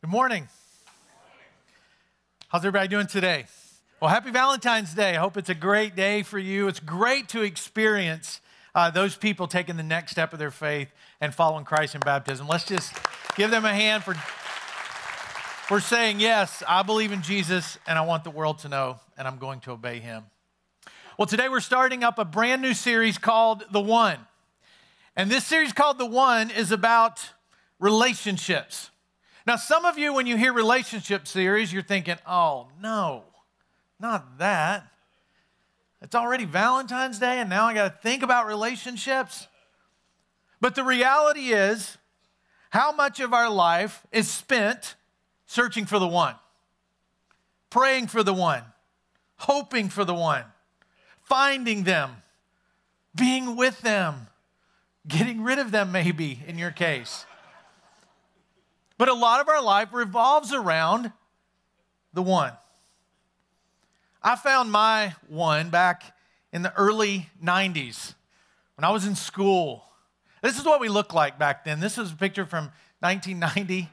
Good morning. How's everybody doing today? Well, happy Valentine's Day. I hope it's a great day for you. It's great to experience uh, those people taking the next step of their faith and following Christ in baptism. Let's just give them a hand for, for saying, Yes, I believe in Jesus and I want the world to know, and I'm going to obey him. Well, today we're starting up a brand new series called The One. And this series called The One is about relationships. Now, some of you, when you hear relationship series, you're thinking, oh, no, not that. It's already Valentine's Day, and now I got to think about relationships. But the reality is, how much of our life is spent searching for the one, praying for the one, hoping for the one, finding them, being with them, getting rid of them, maybe in your case. But a lot of our life revolves around the one. I found my one back in the early 90s when I was in school. This is what we looked like back then. This is a picture from 1990.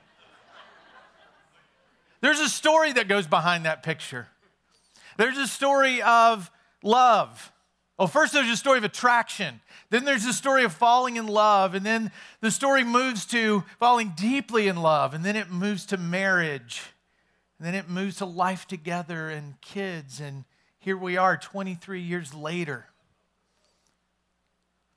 There's a story that goes behind that picture. There's a story of love. Well, first there's a story of attraction. Then there's the story of falling in love. And then the story moves to falling deeply in love. And then it moves to marriage. And then it moves to life together and kids. And here we are 23 years later.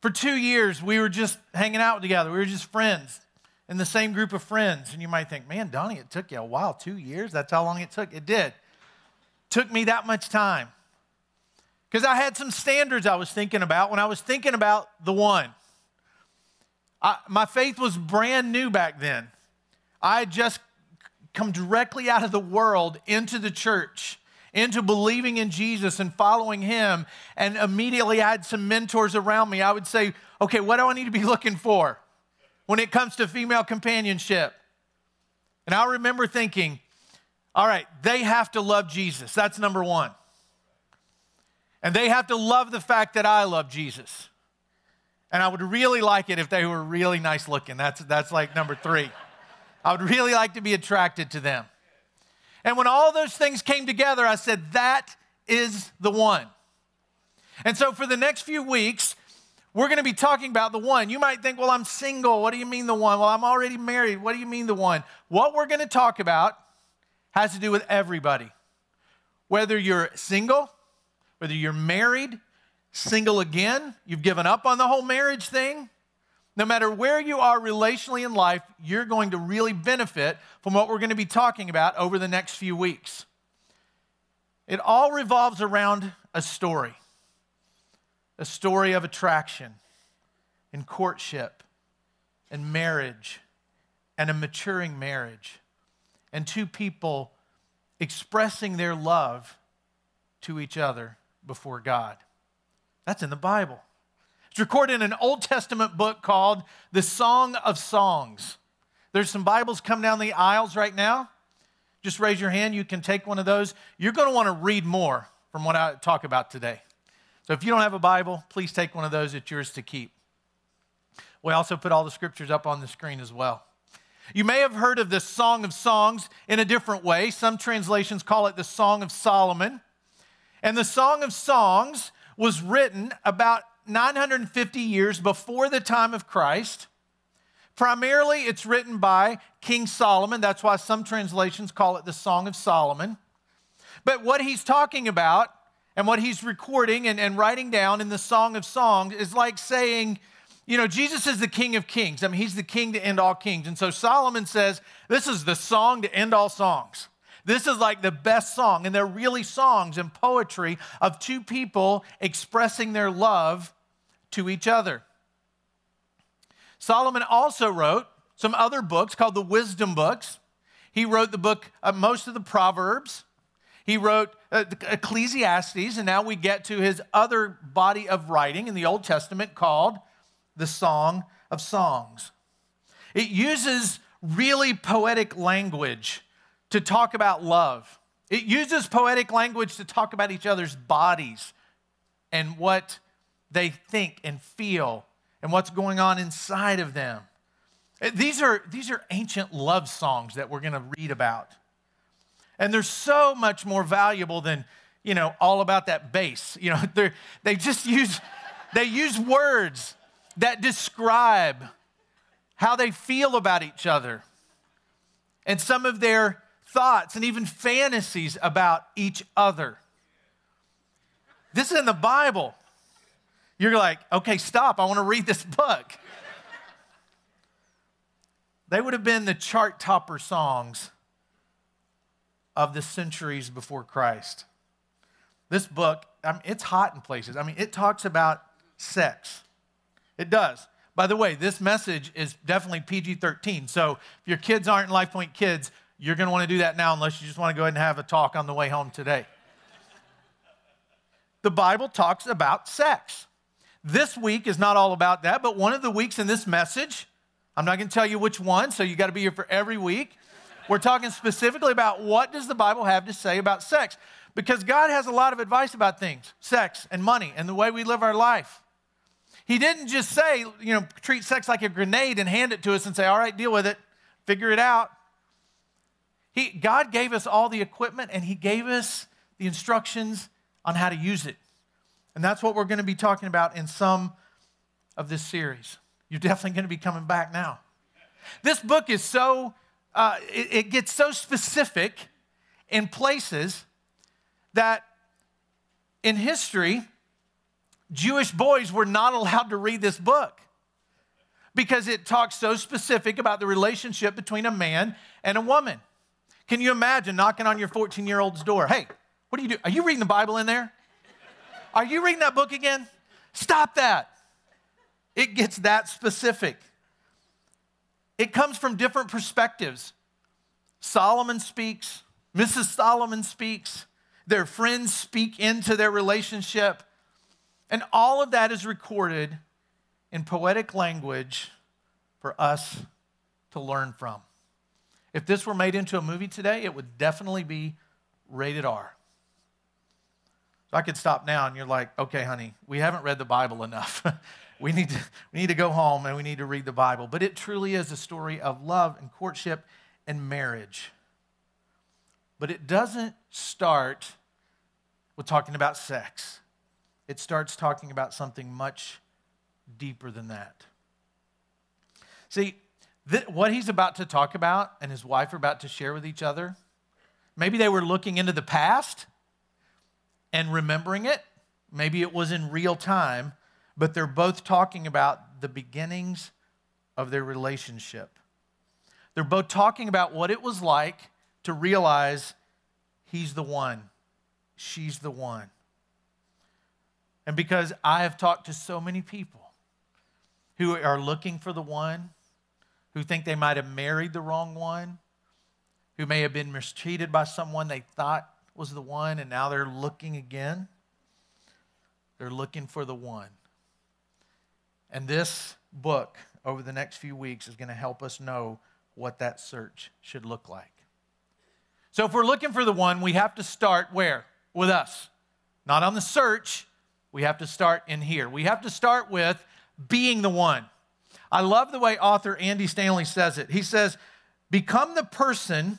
For two years, we were just hanging out together. We were just friends in the same group of friends. And you might think, man, Donnie, it took you a while, two years? That's how long it took. It did. Took me that much time. Because I had some standards I was thinking about when I was thinking about the one. I, my faith was brand new back then. I had just come directly out of the world into the church, into believing in Jesus and following Him. And immediately I had some mentors around me. I would say, okay, what do I need to be looking for when it comes to female companionship? And I remember thinking, all right, they have to love Jesus. That's number one. And they have to love the fact that I love Jesus. And I would really like it if they were really nice looking. That's, that's like number three. I would really like to be attracted to them. And when all those things came together, I said, that is the one. And so for the next few weeks, we're going to be talking about the one. You might think, well, I'm single. What do you mean the one? Well, I'm already married. What do you mean the one? What we're going to talk about has to do with everybody. Whether you're single, whether you're married, single again, you've given up on the whole marriage thing, no matter where you are relationally in life, you're going to really benefit from what we're going to be talking about over the next few weeks. It all revolves around a story a story of attraction and courtship and marriage and a maturing marriage and two people expressing their love to each other before God. That's in the Bible. It's recorded in an Old Testament book called the Song of Songs. There's some Bibles come down the aisles right now. Just raise your hand. You can take one of those. You're going to want to read more from what I talk about today. So if you don't have a Bible, please take one of those. It's yours to keep. We also put all the scriptures up on the screen as well. You may have heard of the Song of Songs in a different way. Some translations call it the Song of Solomon. And the Song of Songs was written about 950 years before the time of Christ. Primarily, it's written by King Solomon. That's why some translations call it the Song of Solomon. But what he's talking about and what he's recording and, and writing down in the Song of Songs is like saying, you know, Jesus is the King of Kings. I mean, he's the King to end all kings. And so Solomon says, this is the song to end all songs. This is like the best song, and they're really songs and poetry of two people expressing their love to each other. Solomon also wrote some other books called the wisdom books. He wrote the book, uh, most of the Proverbs. He wrote uh, Ecclesiastes, and now we get to his other body of writing in the Old Testament called the Song of Songs. It uses really poetic language to talk about love. It uses poetic language to talk about each other's bodies and what they think and feel and what's going on inside of them. Uh, these are, these are ancient love songs that we're going to read about. And they're so much more valuable than, you know, all about that bass. You know, they just use, they use words that describe how they feel about each other and some of their thoughts and even fantasies about each other. This is in the Bible. You're like, okay, stop. I want to read this book. they would have been the chart topper songs of the centuries before Christ. This book, I mean, it's hot in places. I mean, it talks about sex. It does. By the way, this message is definitely PG 13. So if your kids aren't Life Point kids, you're going to want to do that now unless you just want to go ahead and have a talk on the way home today. the Bible talks about sex. This week is not all about that, but one of the weeks in this message, I'm not going to tell you which one, so you got to be here for every week. We're talking specifically about what does the Bible have to say about sex? Because God has a lot of advice about things, sex and money and the way we live our life. He didn't just say, you know, treat sex like a grenade and hand it to us and say, all right, deal with it, figure it out. He, God gave us all the equipment and He gave us the instructions on how to use it. And that's what we're going to be talking about in some of this series. You're definitely going to be coming back now. This book is so uh, it, it gets so specific in places that in history, Jewish boys were not allowed to read this book because it talks so specific about the relationship between a man and a woman. Can you imagine knocking on your 14 year old's door? Hey, what do you do? Are you reading the Bible in there? Are you reading that book again? Stop that. It gets that specific. It comes from different perspectives. Solomon speaks, Mrs. Solomon speaks, their friends speak into their relationship. And all of that is recorded in poetic language for us to learn from. If this were made into a movie today, it would definitely be rated R. So I could stop now and you're like, okay, honey, we haven't read the Bible enough. we, need to, we need to go home and we need to read the Bible. But it truly is a story of love and courtship and marriage. But it doesn't start with talking about sex, it starts talking about something much deeper than that. See, what he's about to talk about and his wife are about to share with each other, maybe they were looking into the past and remembering it. Maybe it was in real time, but they're both talking about the beginnings of their relationship. They're both talking about what it was like to realize he's the one, she's the one. And because I have talked to so many people who are looking for the one, who think they might have married the wrong one, who may have been mistreated by someone they thought was the one, and now they're looking again. They're looking for the one. And this book, over the next few weeks, is going to help us know what that search should look like. So, if we're looking for the one, we have to start where? With us. Not on the search, we have to start in here. We have to start with being the one. I love the way author Andy Stanley says it. He says, Become the person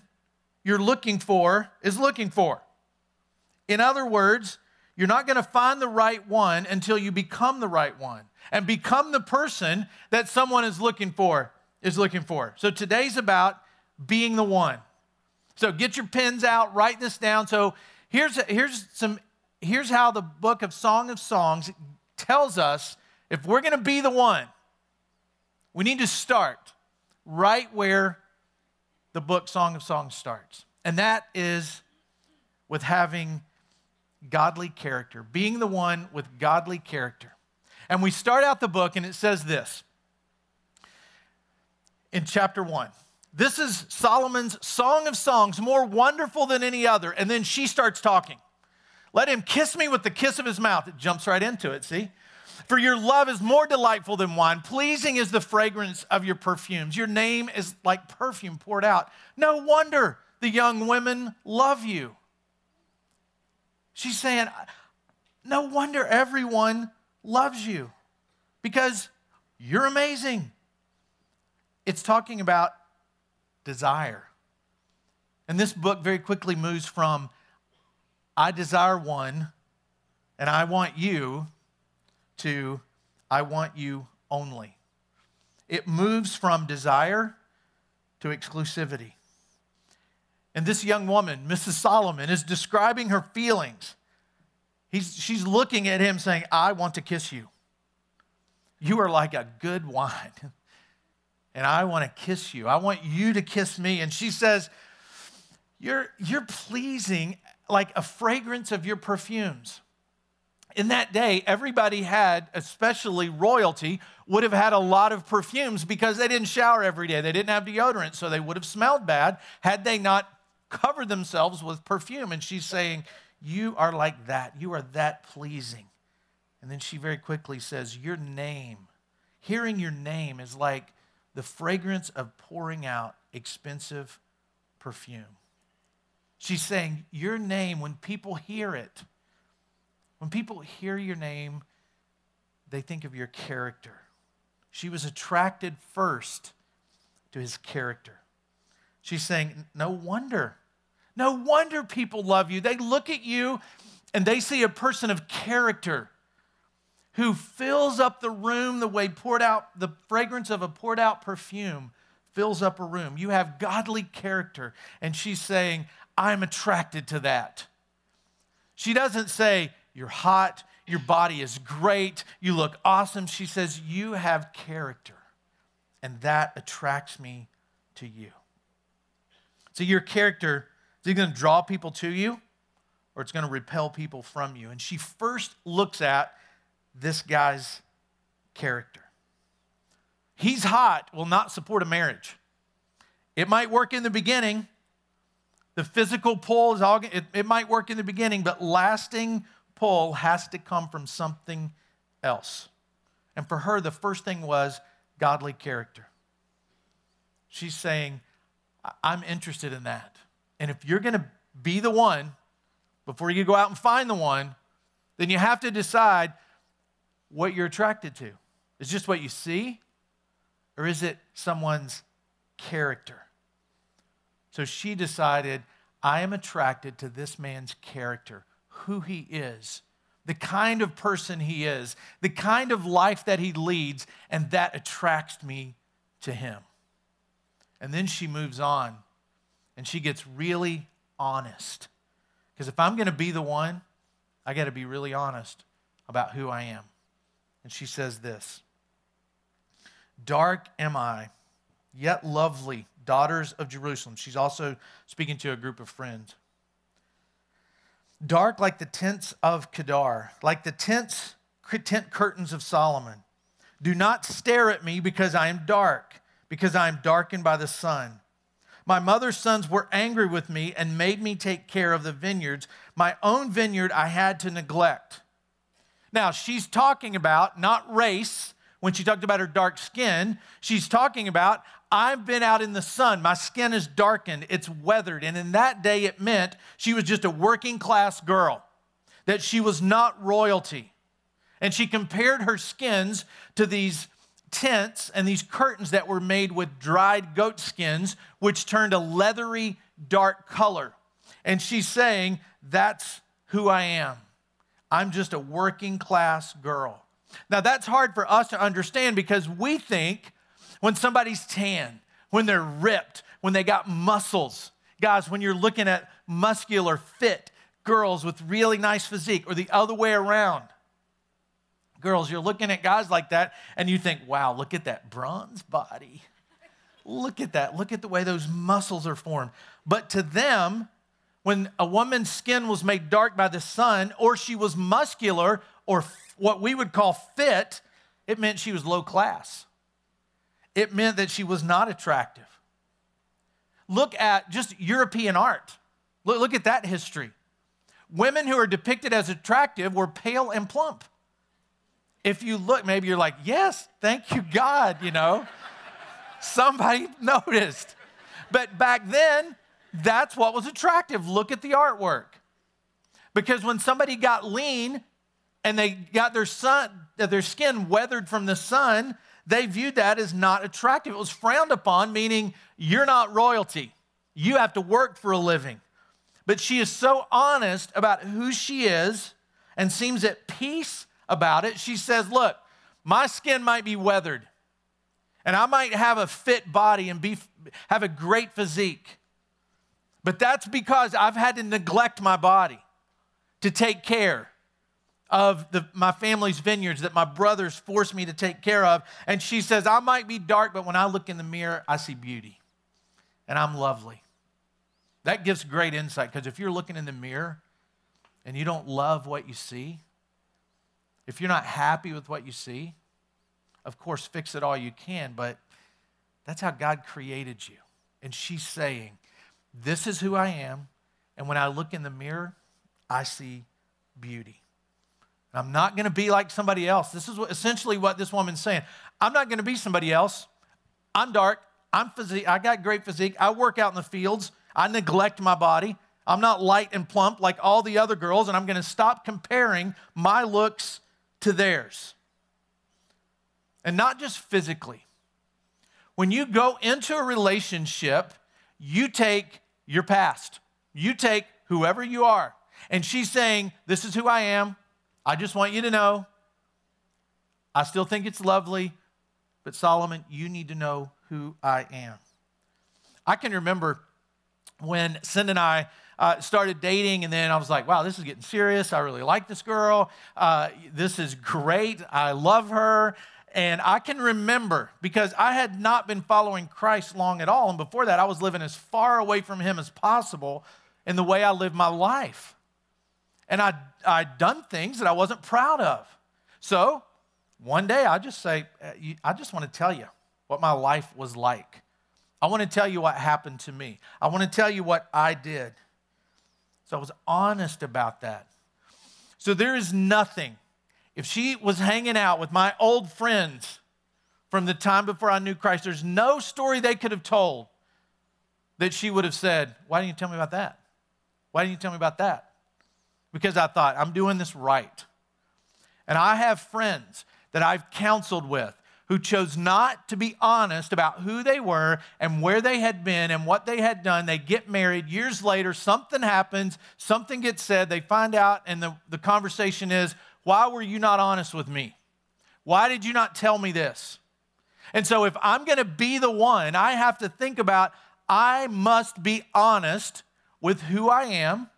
you're looking for is looking for. In other words, you're not going to find the right one until you become the right one and become the person that someone is looking for is looking for. So today's about being the one. So get your pens out, write this down. So here's here's some here's how the book of Song of Songs tells us if we're going to be the one, we need to start right where the book Song of Songs starts. And that is with having godly character, being the one with godly character. And we start out the book and it says this in chapter 1. This is Solomon's Song of Songs, more wonderful than any other. And then she starts talking. Let him kiss me with the kiss of his mouth. It jumps right into it, see? For your love is more delightful than wine. Pleasing is the fragrance of your perfumes. Your name is like perfume poured out. No wonder the young women love you. She's saying, No wonder everyone loves you because you're amazing. it's talking about desire. And this book very quickly moves from I desire one and I want you to I want you only. It moves from desire to exclusivity. And this young woman, Mrs. Solomon, is describing her feelings. He's, she's looking at him saying, I want to kiss you. You are like a good wine. And I want to kiss you. I want you to kiss me. And she says, You're, you're pleasing like a fragrance of your perfumes. In that day, everybody had, especially royalty, would have had a lot of perfumes because they didn't shower every day. They didn't have deodorant, so they would have smelled bad had they not covered themselves with perfume. And she's saying, You are like that. You are that pleasing. And then she very quickly says, Your name, hearing your name is like the fragrance of pouring out expensive perfume. She's saying, Your name, when people hear it, when people hear your name, they think of your character. She was attracted first to his character. She's saying, No wonder. No wonder people love you. They look at you and they see a person of character who fills up the room the way poured out the fragrance of a poured out perfume fills up a room. You have godly character. And she's saying, I'm attracted to that. She doesn't say, You're hot, your body is great, you look awesome. She says, You have character. And that attracts me to you. So your character is going to draw people to you or it's going to repel people from you? And she first looks at this guy's character. He's hot will not support a marriage. It might work in the beginning. The physical pull is all, it, it might work in the beginning, but lasting pull has to come from something else. And for her, the first thing was godly character. She's saying, I'm interested in that. And if you're going to be the one, before you go out and find the one, then you have to decide what you're attracted to. Is just what you see, or is it someone's character? So she decided, I am attracted to this man's character, who he is, the kind of person he is, the kind of life that he leads, and that attracts me to him. And then she moves on and she gets really honest. Because if I'm going to be the one, I got to be really honest about who I am. And she says this Dark am I, yet lovely, daughters of Jerusalem. She's also speaking to a group of friends. Dark like the tents of Kedar, like the tents, tent curtains of Solomon. Do not stare at me because I am dark, because I am darkened by the sun. My mother's sons were angry with me and made me take care of the vineyards. My own vineyard I had to neglect. Now, she's talking about not race when she talked about her dark skin. She's talking about, I've been out in the sun. My skin is darkened, it's weathered. And in that day, it meant she was just a working class girl, that she was not royalty. And she compared her skins to these tents and these curtains that were made with dried goat skins, which turned a leathery, dark color. And she's saying, That's who I am. I'm just a working class girl. Now, that's hard for us to understand because we think when somebody's tan, when they're ripped, when they got muscles, guys, when you're looking at muscular, fit girls with really nice physique, or the other way around, girls, you're looking at guys like that and you think, wow, look at that bronze body. Look at that. Look at the way those muscles are formed. But to them, when a woman's skin was made dark by the sun, or she was muscular, or what we would call fit, it meant she was low class. It meant that she was not attractive. Look at just European art. Look, look at that history. Women who are depicted as attractive were pale and plump. If you look, maybe you're like, yes, thank you, God, you know. Somebody noticed. But back then, that's what was attractive. Look at the artwork. Because when somebody got lean and they got their sun, uh, their skin weathered from the sun, they viewed that as not attractive. It was frowned upon, meaning you're not royalty. You have to work for a living. But she is so honest about who she is and seems at peace about it. She says, Look, my skin might be weathered, and I might have a fit body and be, have a great physique. But that's because I've had to neglect my body to take care of the, my family's vineyards that my brothers forced me to take care of. And she says, I might be dark, but when I look in the mirror, I see beauty. And I'm lovely. That gives great insight because if you're looking in the mirror and you don't love what you see, if you're not happy with what you see, of course, fix it all you can, but that's how God created you. And she's saying, This is who I am. And when I look in the mirror, I see beauty. I'm not going to be like somebody else. This is what, essentially what this woman's saying. I'm not going to be somebody else. I'm dark. I'm physique. I got great physique. I work out in the fields. I neglect my body. I'm not light and plump like all the other girls, and I'm going to stop comparing my looks to theirs. And not just physically. When you go into a relationship, you take your past, you take whoever you are. And she's saying, This is who I am. I just want you to know I still think it's lovely, but Solomon, you need to know who I am. I can remember when Cindy and I uh, started dating, and then I was like, wow, this is getting serious. I really like this girl. Uh, this is great. I love her. And I can remember because I had not been following Christ long at all. And before that, I was living as far away from Him as possible in the way I lived my life. And I, I'd done things that I wasn't proud of. So one day I just say, uh, I just want to tell you what my life was like. I want to tell you what happened to me. I want to tell you what I did. So I was honest about that. So there is nothing. If she was hanging out with my old friends from the time before I knew Christ, there's no story they could have told that she would have said, Why didn't you tell me about that? Why didn't you tell me about that? Because I thought, I'm doing this right. And I have friends that I've counseled with who chose not to be honest about who they were and where they had been and what they had done. They get married. Years later, something happens, something gets said, they find out, and the, the conversation is, Why were you not honest with me? Why did you not tell me this? And so, if I'm going to be the one, I have to think about I must be honest with who I am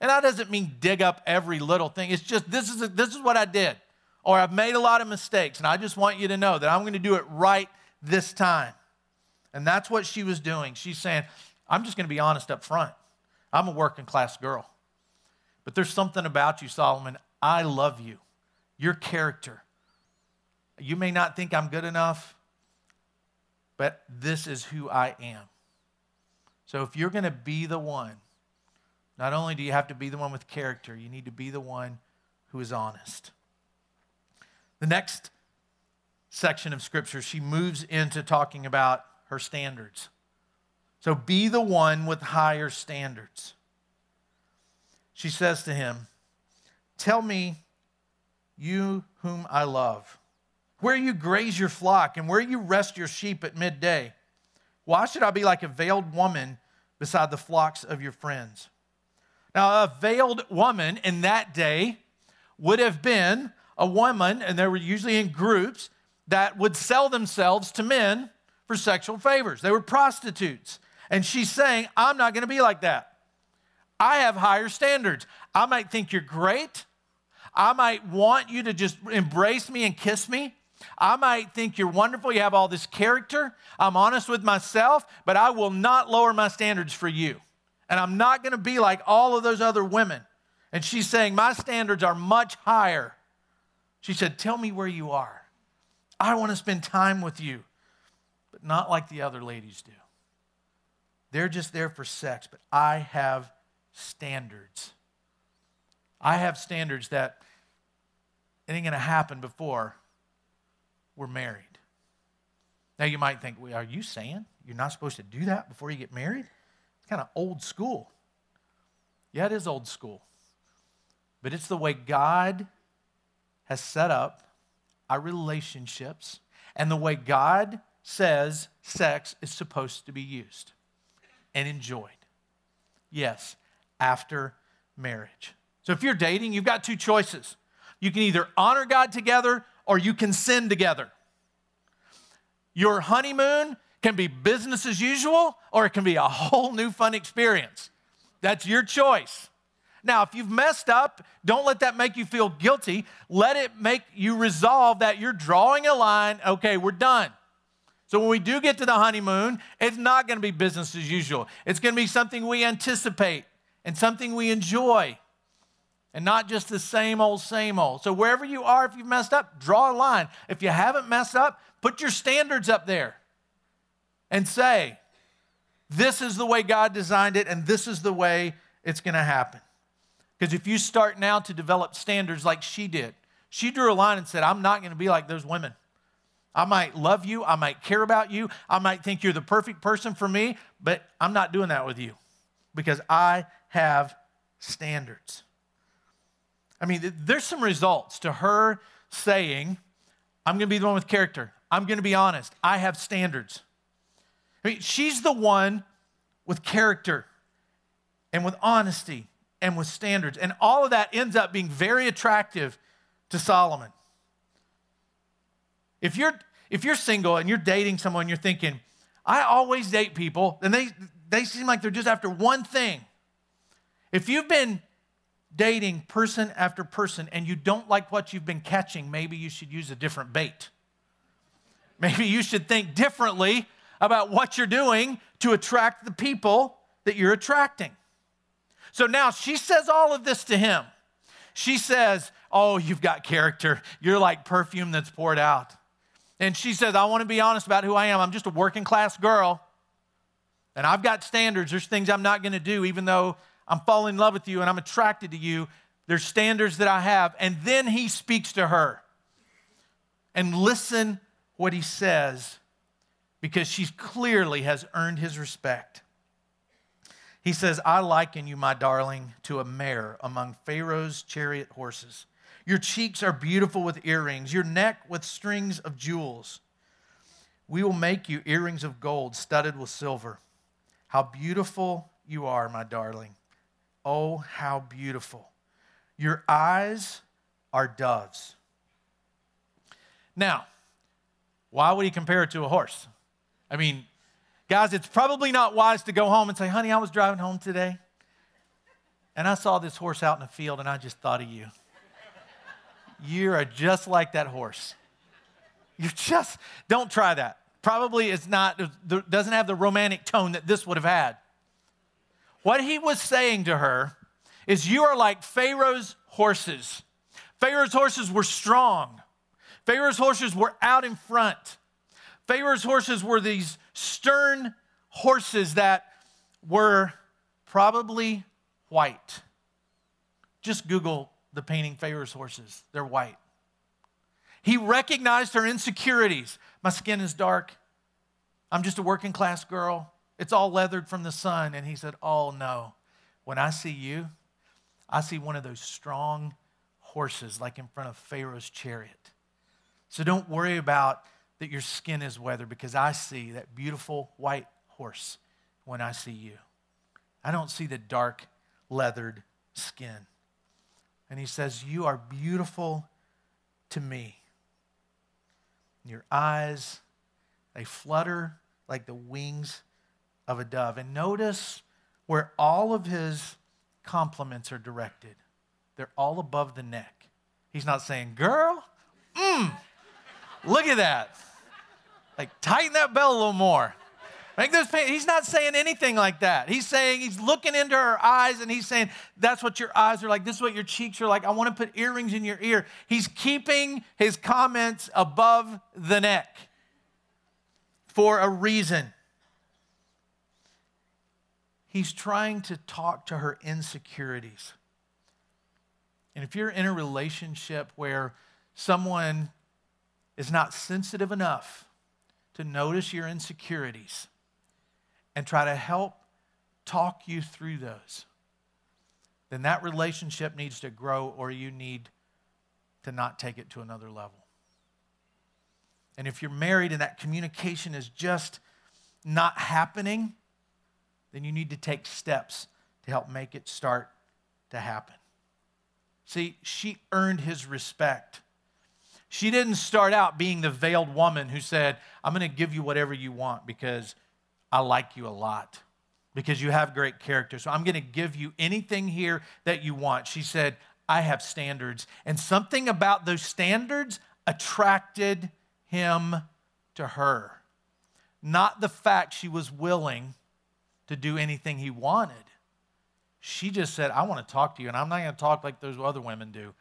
and that doesn't mean dig up every little thing. It's just this is, a, this is what I did. Or I've made a lot of mistakes, and I just want you to know that I'm going to do it right this time. And that's what she was doing. She's saying, I'm just going to be honest up front. I'm a working class girl. But there's something about you, Solomon. I love you, your character. You may not think I'm good enough, but this is who I am. So if you're going to be the one not only do you have to be the one with character, you need to be the one who is honest. The next section of scripture, she moves into talking about her standards. So be the one with higher standards. She says to him, Tell me, you whom I love, where you graze your flock and where you rest your sheep at midday. Why should I be like a veiled woman beside the flocks of your friends? Now, a veiled woman in that day would have been a woman, and they were usually in groups, that would sell themselves to men for sexual favors. They were prostitutes. And she's saying, I'm not going to be like that. I have higher standards. I might think you're great. I might want you to just embrace me and kiss me. I might think you're wonderful. You have all this character. I'm honest with myself, but I will not lower my standards for you and I'm not going to be like all of those other women. And she's saying, My standards are much higher. She said, Tell me where you are. I want to spend time with you, but not like the other ladies do. They're just there for sex, but I have standards. I have standards that ain't going to happen before we're married. Now, you might think, well, are you saying you're not supposed to do that before you get married? It's kind of old school. Yeah, it is old school. But it's the way God has set up our relationships. and the way God says sex is supposed to be used and enjoyed. Yes, after marriage. So if you're dating, you've got two choices. You can either honor God together or you can sin together. Your honeymoon can be business as usual or it can be a whole new fun experience. That's your choice. Now, if you've messed up, don't let that make you feel guilty. Let it make you resolve that you're drawing a line. Okay, we're done. So when we do get to the honeymoon, it's not going to be business as usual. It's going to be something we anticipate and something we enjoy and not just the same old, same old. So wherever you are, if you've messed up, draw a line. If you haven't messed up, put your standards up there and say, this is the way God designed it, and this is the way it's going to happen. Because if you start now to develop standards like she did, she drew a line and said, I'm not going to be like those women. I might love you, I might care about you, I might think you're the perfect person for me, but I'm not doing that with you because I have standards. I mean, there's some results to her saying, I'm going to be the one with character. I'm going to be honest. I have standards. I mean, she's the one with character and with honesty and with standards. And all of that ends up being very attractive to Solomon. If you're if you're single and you're dating someone, you're thinking, I always date people, and they they seem like they're just after one thing. If you've been dating person after person and you don't like what you've been catching, maybe you should use a different bait. Maybe you should think differently about what you're doing to attract the people that you're attracting. So now she says all of this to him. She says, Oh, you've got character. You're like perfume that's poured out. And she says, I want to be honest about who I am. I'm just a working class girl. And I've got standards. There's things I'm not going to do, even though I'm falling in love with you and I'm attracted to you. There's standards that I have. And then he speaks to her. And listen what he says because she clearly has earned his respect. He says, I liken you, my darling, to a mare among Pharaoh's chariot horses. Your cheeks are beautiful with earrings, your neck with strings of jewels. We will make you earrings of gold studded with silver. How beautiful you are, my darling. Oh, how beautiful. Your eyes are doves. Now, why would he compare it to a horse? I mean, Guys, it's probably not wise to go home and say, honey, I was driving home today and I saw this horse out in the field and I just thought of you. You are just like that horse. You're just, don't try that. Probably it's not, doesn't have the romantic tone that this would have had. What he was saying to her is, You are like Pharaoh's horses. Pharaoh's horses were strong, Pharaoh's horses were out in front. Pharaoh's horses were these stern horses that were probably white. Just Google the painting Pharaoh's horses, they're white. He recognized her insecurities. My skin is dark. I'm just a working class girl. It's all leathered from the sun. And he said, Oh no. When I see you, I see one of those strong horses like in front of Pharaoh's chariot. So don't worry about that your skin is weathered because I see that beautiful white horse when I see you. I don't see the dark, leathered skin. And he says, You are beautiful to me. Your eyes, they flutter like the wings of a dove. And notice where all of his compliments are directed, they're all above the neck. He's not saying, Girl, mmm, look at that. Like, tighten that belt a little more. Make those pain. He's not saying anything like that. He's saying, he's looking into her eyes and he's saying, that's what your eyes are like. This is what your cheeks are like. I want to put earrings in your ear. He's keeping his comments above the neck for a reason. He's trying to talk to her insecurities. And if you're in a relationship where someone is not sensitive enough to notice your insecurities and try to help talk you through those, then that relationship needs to grow or you need to not take it to another level. And if you're married and that communication is just not happening, then you need to take steps to help make it start to happen. See, she earned his respect. She didn't start out being the veiled woman who said, I'm going to give you whatever you want because I like you a lot, because you have great character. So I'm going to give you anything here that you want. She said, I have standards. And something about those standards attracted him to her. Not the fact she was willing to do anything he wanted. She just said, I want to talk to you, and I'm not going to talk like those other women do.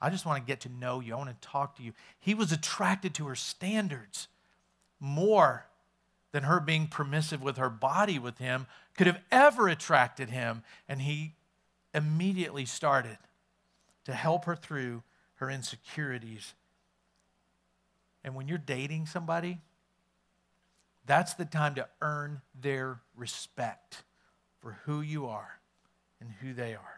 I just want to get to know you. I want to talk to you. He was attracted to her standards more than her being permissive with her body with him could have ever attracted him. And he immediately started to help her through her insecurities. And when you're dating somebody, that's the time to earn their respect for who you are and who they are.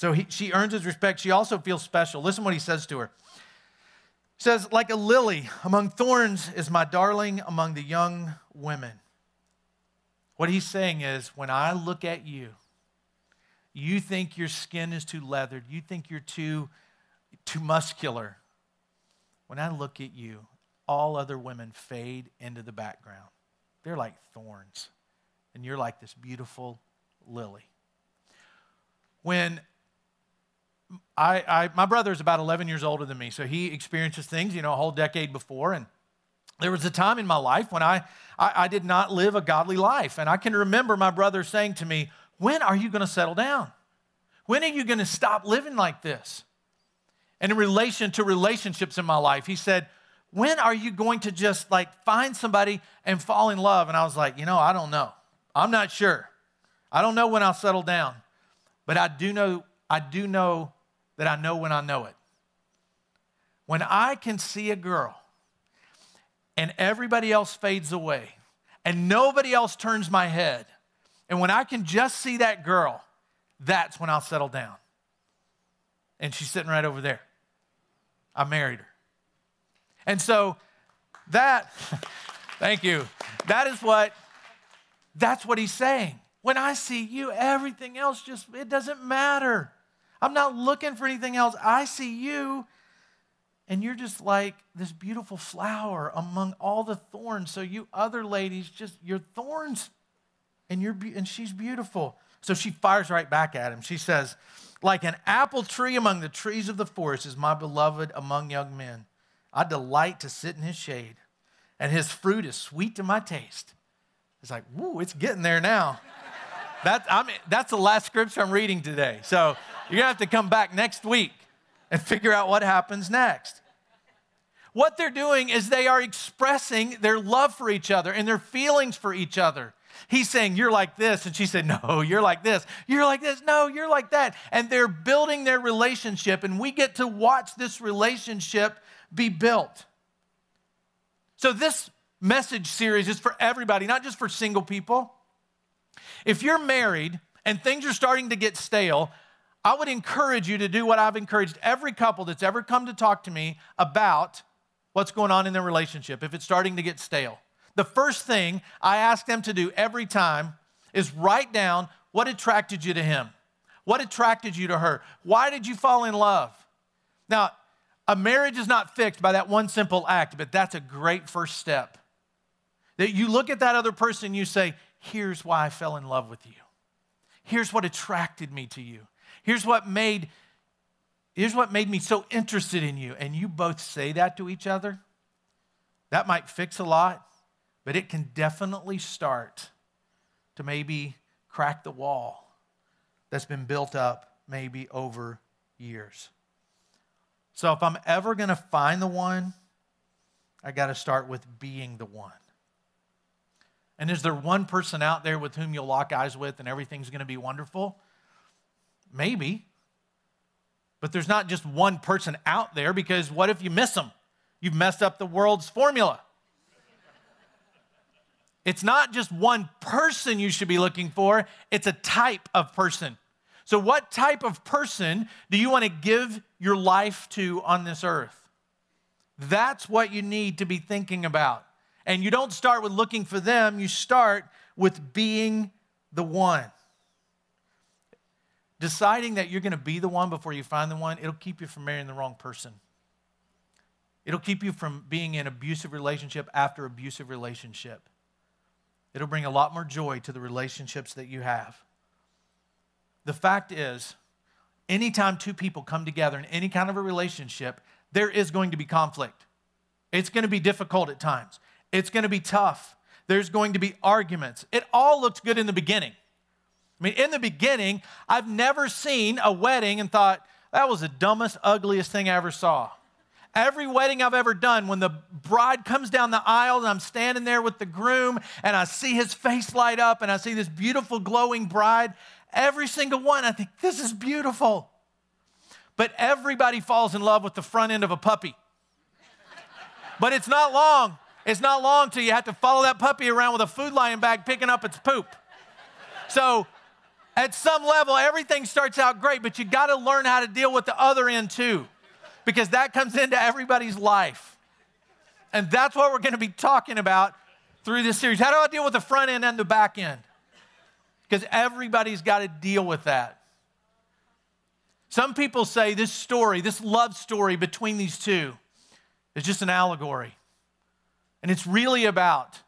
So he, she earns his respect. She also feels special. Listen what he says to her. He says, Like a lily among thorns is my darling among the young women. What he's saying is, when I look at you, you think your skin is too leathered, you think you're too, too muscular. When I look at you, all other women fade into the background. They're like thorns, and you're like this beautiful lily. When I, I, my brother is about 11 years older than me, so he experiences things, you know, a whole decade before. And there was a time in my life when I, I, I did not live a godly life. And I can remember my brother saying to me, When are you going to settle down? When are you going to stop living like this? And in relation to relationships in my life, he said, When are you going to just like find somebody and fall in love? And I was like, You know, I don't know. I'm not sure. I don't know when I'll settle down. But I do know, I do know that I know when I know it. When I can see a girl and everybody else fades away and nobody else turns my head, and when I can just see that girl, that's when I'll settle down. And she's sitting right over there. I married her. And so that, thank you. That is what, that's what he's saying. When I see you, everything else just, it doesn't matter. I'm not looking for anything else. I see you, and you're just like this beautiful flower among all the thorns. So you other ladies, just you're thorns, and you're and she's beautiful. So she fires right back at him. She says, "Like an apple tree among the trees of the forest is my beloved among young men. I delight to sit in his shade, and his fruit is sweet to my taste." It's like, woo, it's getting there now. That's, I mean, that's the last scripture I'm reading today. So you're going to have to come back next week and figure out what happens next. What they're doing is they are expressing their love for each other and their feelings for each other. He's saying, You're like this. And she said, No, you're like this. You're like this. No, you're like that. And they're building their relationship, and we get to watch this relationship be built. So, this message series is for everybody, not just for single people. If you're married and things are starting to get stale, I would encourage you to do what I've encouraged every couple that's ever come to talk to me about what's going on in their relationship if it's starting to get stale. The first thing I ask them to do every time is write down what attracted you to him. What attracted you to her? Why did you fall in love? Now, a marriage is not fixed by that one simple act, but that's a great first step. That you look at that other person and you say, Here's why I fell in love with you. Here's what attracted me to you. Here's what made here's what made me so interested in you and you both say that to each other. That might fix a lot, but it can definitely start to maybe crack the wall that's been built up maybe over years. So if I'm ever going to find the one, I got to start with being the one. And is there one person out there with whom you'll lock eyes with and everything's going to be wonderful? Maybe. But there's not just one person out there because what if you miss them? You've messed up the world's formula. It's not just one person you should be looking for, it's a type of person. So, what type of person do you want to give your life to on this earth? That's what you need to be thinking about. And you don't start with looking for them, you start with being the one. Deciding that you're going to be the one before you find the one, it'll keep you from marrying the wrong person. It'll keep you from being in abusive relationship after abusive relationship. It'll bring a lot more joy to the relationships that you have. The fact is, anytime two people come together in any kind of a relationship, there is going to be conflict. It's going to be difficult at times. It's going to be tough. There's going to be arguments. It all looks good in the beginning. I mean, in the beginning, I've never seen a wedding and thought, that was the dumbest, ugliest thing I ever saw. Every wedding I've ever done, when the bride comes down the aisle and I'm standing there with the groom and I see his face light up and I see this beautiful, glowing bride, every single one, I think, this is beautiful. But everybody falls in love with the front end of a puppy. but it's not long. It's not long till you have to follow that puppy around with a Food Lion bag picking up its poop. So at some level, everything starts out great, but you got to learn how to deal with the other end too, because that comes into everybody's life. And that's what we're going to be talking about through this series. How do I deal with the front end and the back end? Because everybody's got to deal with that. Some people say this story, this love story between these two, is just an allegory. And it's really about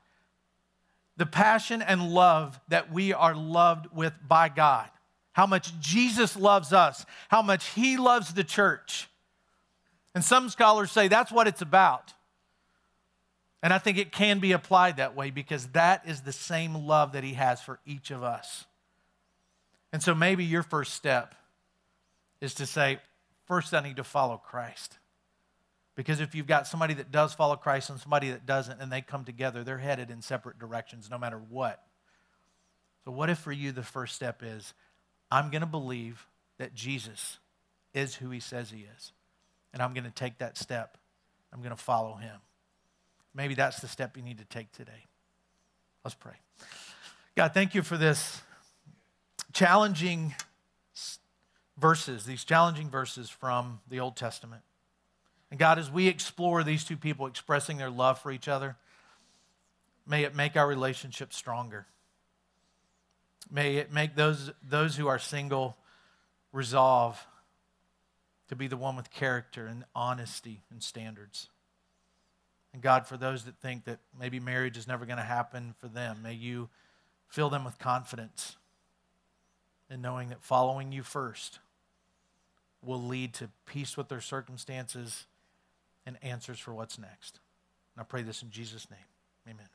the passion and love that we are loved with by God. How much Jesus loves us, how much He loves the church. And some scholars say that's what it's about. And I think it can be applied that way because that is the same love that He has for each of us. And so maybe your first step is to say, first, I need to follow Christ. Because if you've got somebody that does follow Christ and somebody that doesn't, and they come together, they're headed in separate directions no matter what. So, what if for you the first step is, I'm going to believe that Jesus is who he says he is, and I'm going to take that step. I'm going to follow him. Maybe that's the step you need to take today. Let's pray. God, thank you for this challenging verses, these challenging verses from the Old Testament. And God, as we explore these two people expressing their love for each other, may it make our relationship stronger. May it make those, those who are single resolve to be the one with character and honesty and standards. And God, for those that think that maybe marriage is never going to happen for them, may you fill them with confidence in knowing that following you first will lead to peace with their circumstances and answers for what's next. And I pray this in Jesus' name. Amen.